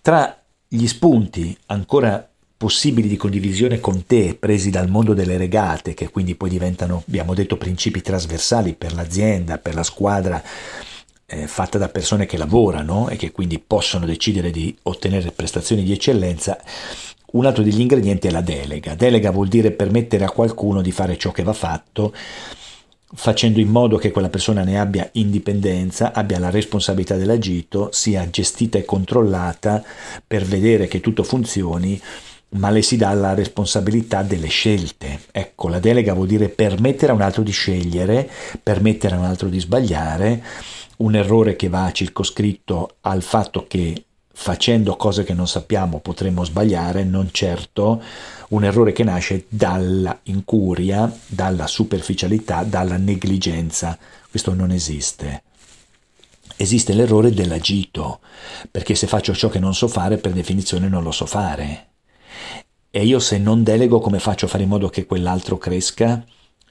Tra gli spunti ancora possibili di condivisione con te, presi dal mondo delle regate, che quindi poi diventano, abbiamo detto, principi trasversali per l'azienda, per la squadra eh, fatta da persone che lavorano e che quindi possono decidere di ottenere prestazioni di eccellenza, un altro degli ingredienti è la delega. Delega vuol dire permettere a qualcuno di fare ciò che va fatto, facendo in modo che quella persona ne abbia indipendenza, abbia la responsabilità dell'agito, sia gestita e controllata per vedere che tutto funzioni, ma le si dà la responsabilità delle scelte. Ecco, la delega vuol dire permettere a un altro di scegliere, permettere a un altro di sbagliare, un errore che va circoscritto al fatto che facendo cose che non sappiamo potremmo sbagliare, non certo un errore che nasce dalla incuria, dalla superficialità, dalla negligenza. Questo non esiste. Esiste l'errore dell'agito, perché se faccio ciò che non so fare, per definizione non lo so fare. E io se non delego come faccio a fare in modo che quell'altro cresca?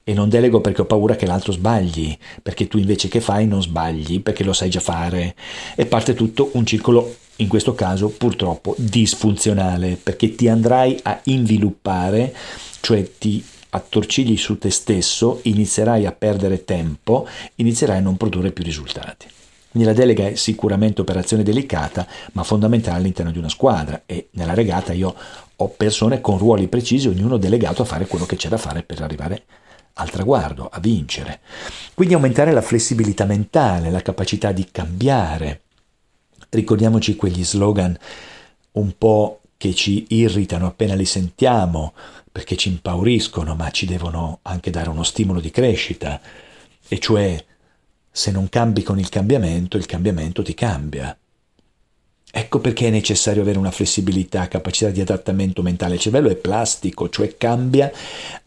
E non delego perché ho paura che l'altro sbagli, perché tu invece che fai non sbagli, perché lo sai già fare. E parte tutto un circolo in questo caso purtroppo disfunzionale, perché ti andrai a inviluppare, cioè ti attorcigli su te stesso, inizierai a perdere tempo, inizierai a non produrre più risultati. Quindi la delega è sicuramente operazione delicata, ma fondamentale all'interno di una squadra e nella regata io ho persone con ruoli precisi, ognuno delegato a fare quello che c'è da fare per arrivare al traguardo, a vincere. Quindi aumentare la flessibilità mentale, la capacità di cambiare, Ricordiamoci quegli slogan un po' che ci irritano appena li sentiamo, perché ci impauriscono, ma ci devono anche dare uno stimolo di crescita, e cioè se non cambi con il cambiamento, il cambiamento ti cambia. Ecco perché è necessario avere una flessibilità, capacità di adattamento mentale. Il cervello è plastico, cioè cambia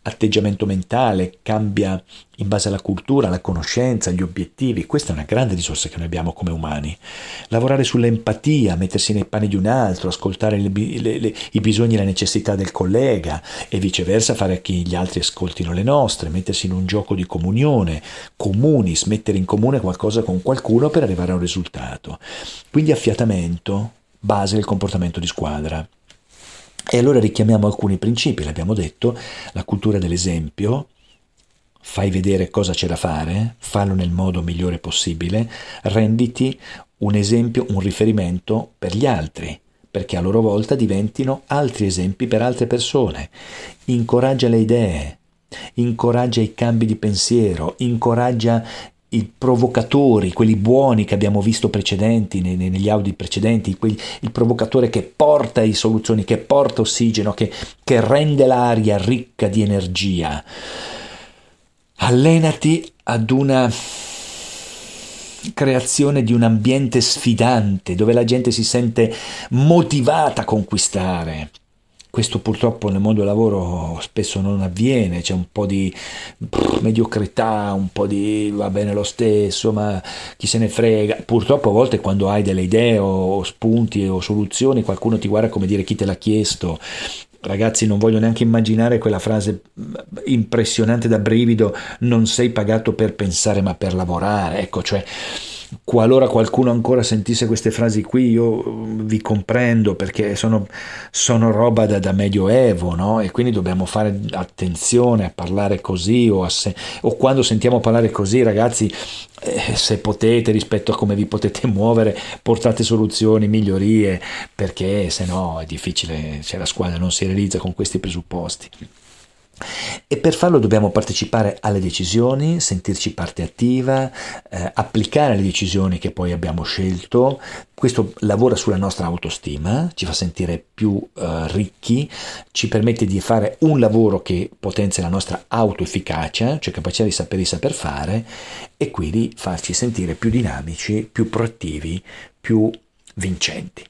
atteggiamento mentale, cambia in base alla cultura, alla conoscenza, agli obiettivi. Questa è una grande risorsa che noi abbiamo come umani. Lavorare sull'empatia, mettersi nei panni di un altro, ascoltare le, le, le, i bisogni e le necessità del collega e viceversa fare che gli altri ascoltino le nostre, mettersi in un gioco di comunione, comunis, mettere in comune qualcosa con qualcuno per arrivare a un risultato. Quindi affiatamento, base del comportamento di squadra. E allora richiamiamo alcuni principi, l'abbiamo detto, la cultura dell'esempio, fai vedere cosa c'è da fare, fallo nel modo migliore possibile, renditi un esempio, un riferimento per gli altri, perché a loro volta diventino altri esempi per altre persone. Incoraggia le idee, incoraggia i cambi di pensiero, incoraggia i provocatori, quelli buoni che abbiamo visto precedenti, negli Audi precedenti, il provocatore che porta i soluzioni, che porta ossigeno, che, che rende l'aria ricca di energia. Allenati ad una creazione di un ambiente sfidante dove la gente si sente motivata a conquistare questo purtroppo nel mondo del lavoro spesso non avviene, c'è un po' di mediocrità, un po' di va bene lo stesso, ma chi se ne frega. Purtroppo a volte quando hai delle idee o spunti o soluzioni, qualcuno ti guarda come dire chi te l'ha chiesto. Ragazzi, non voglio neanche immaginare quella frase impressionante da brivido, non sei pagato per pensare ma per lavorare. Ecco, cioè qualora qualcuno ancora sentisse queste frasi qui, io mm, vi comprendo perché sono, sono roba da, da, medioevo, no? E quindi dobbiamo fare attenzione a parlare così o, se, o quando sentiamo parlare così, ragazzi, eh, se potete rispetto a come vi potete muovere, portate soluzioni, migliorie, perché se no è difficile, cioè la squadra non si realizza con questi presupposti. E per farlo dobbiamo partecipare alle decisioni, sentirci parte attiva, eh, applicare le decisioni che poi abbiamo scelto. Questo lavora sulla nostra autostima, ci fa sentire più eh, ricchi, ci permette di fare un lavoro che potenzia la nostra autoefficacia, cioè capacità di sapere e saper fare, e quindi farci sentire più dinamici, più proattivi, più vincenti.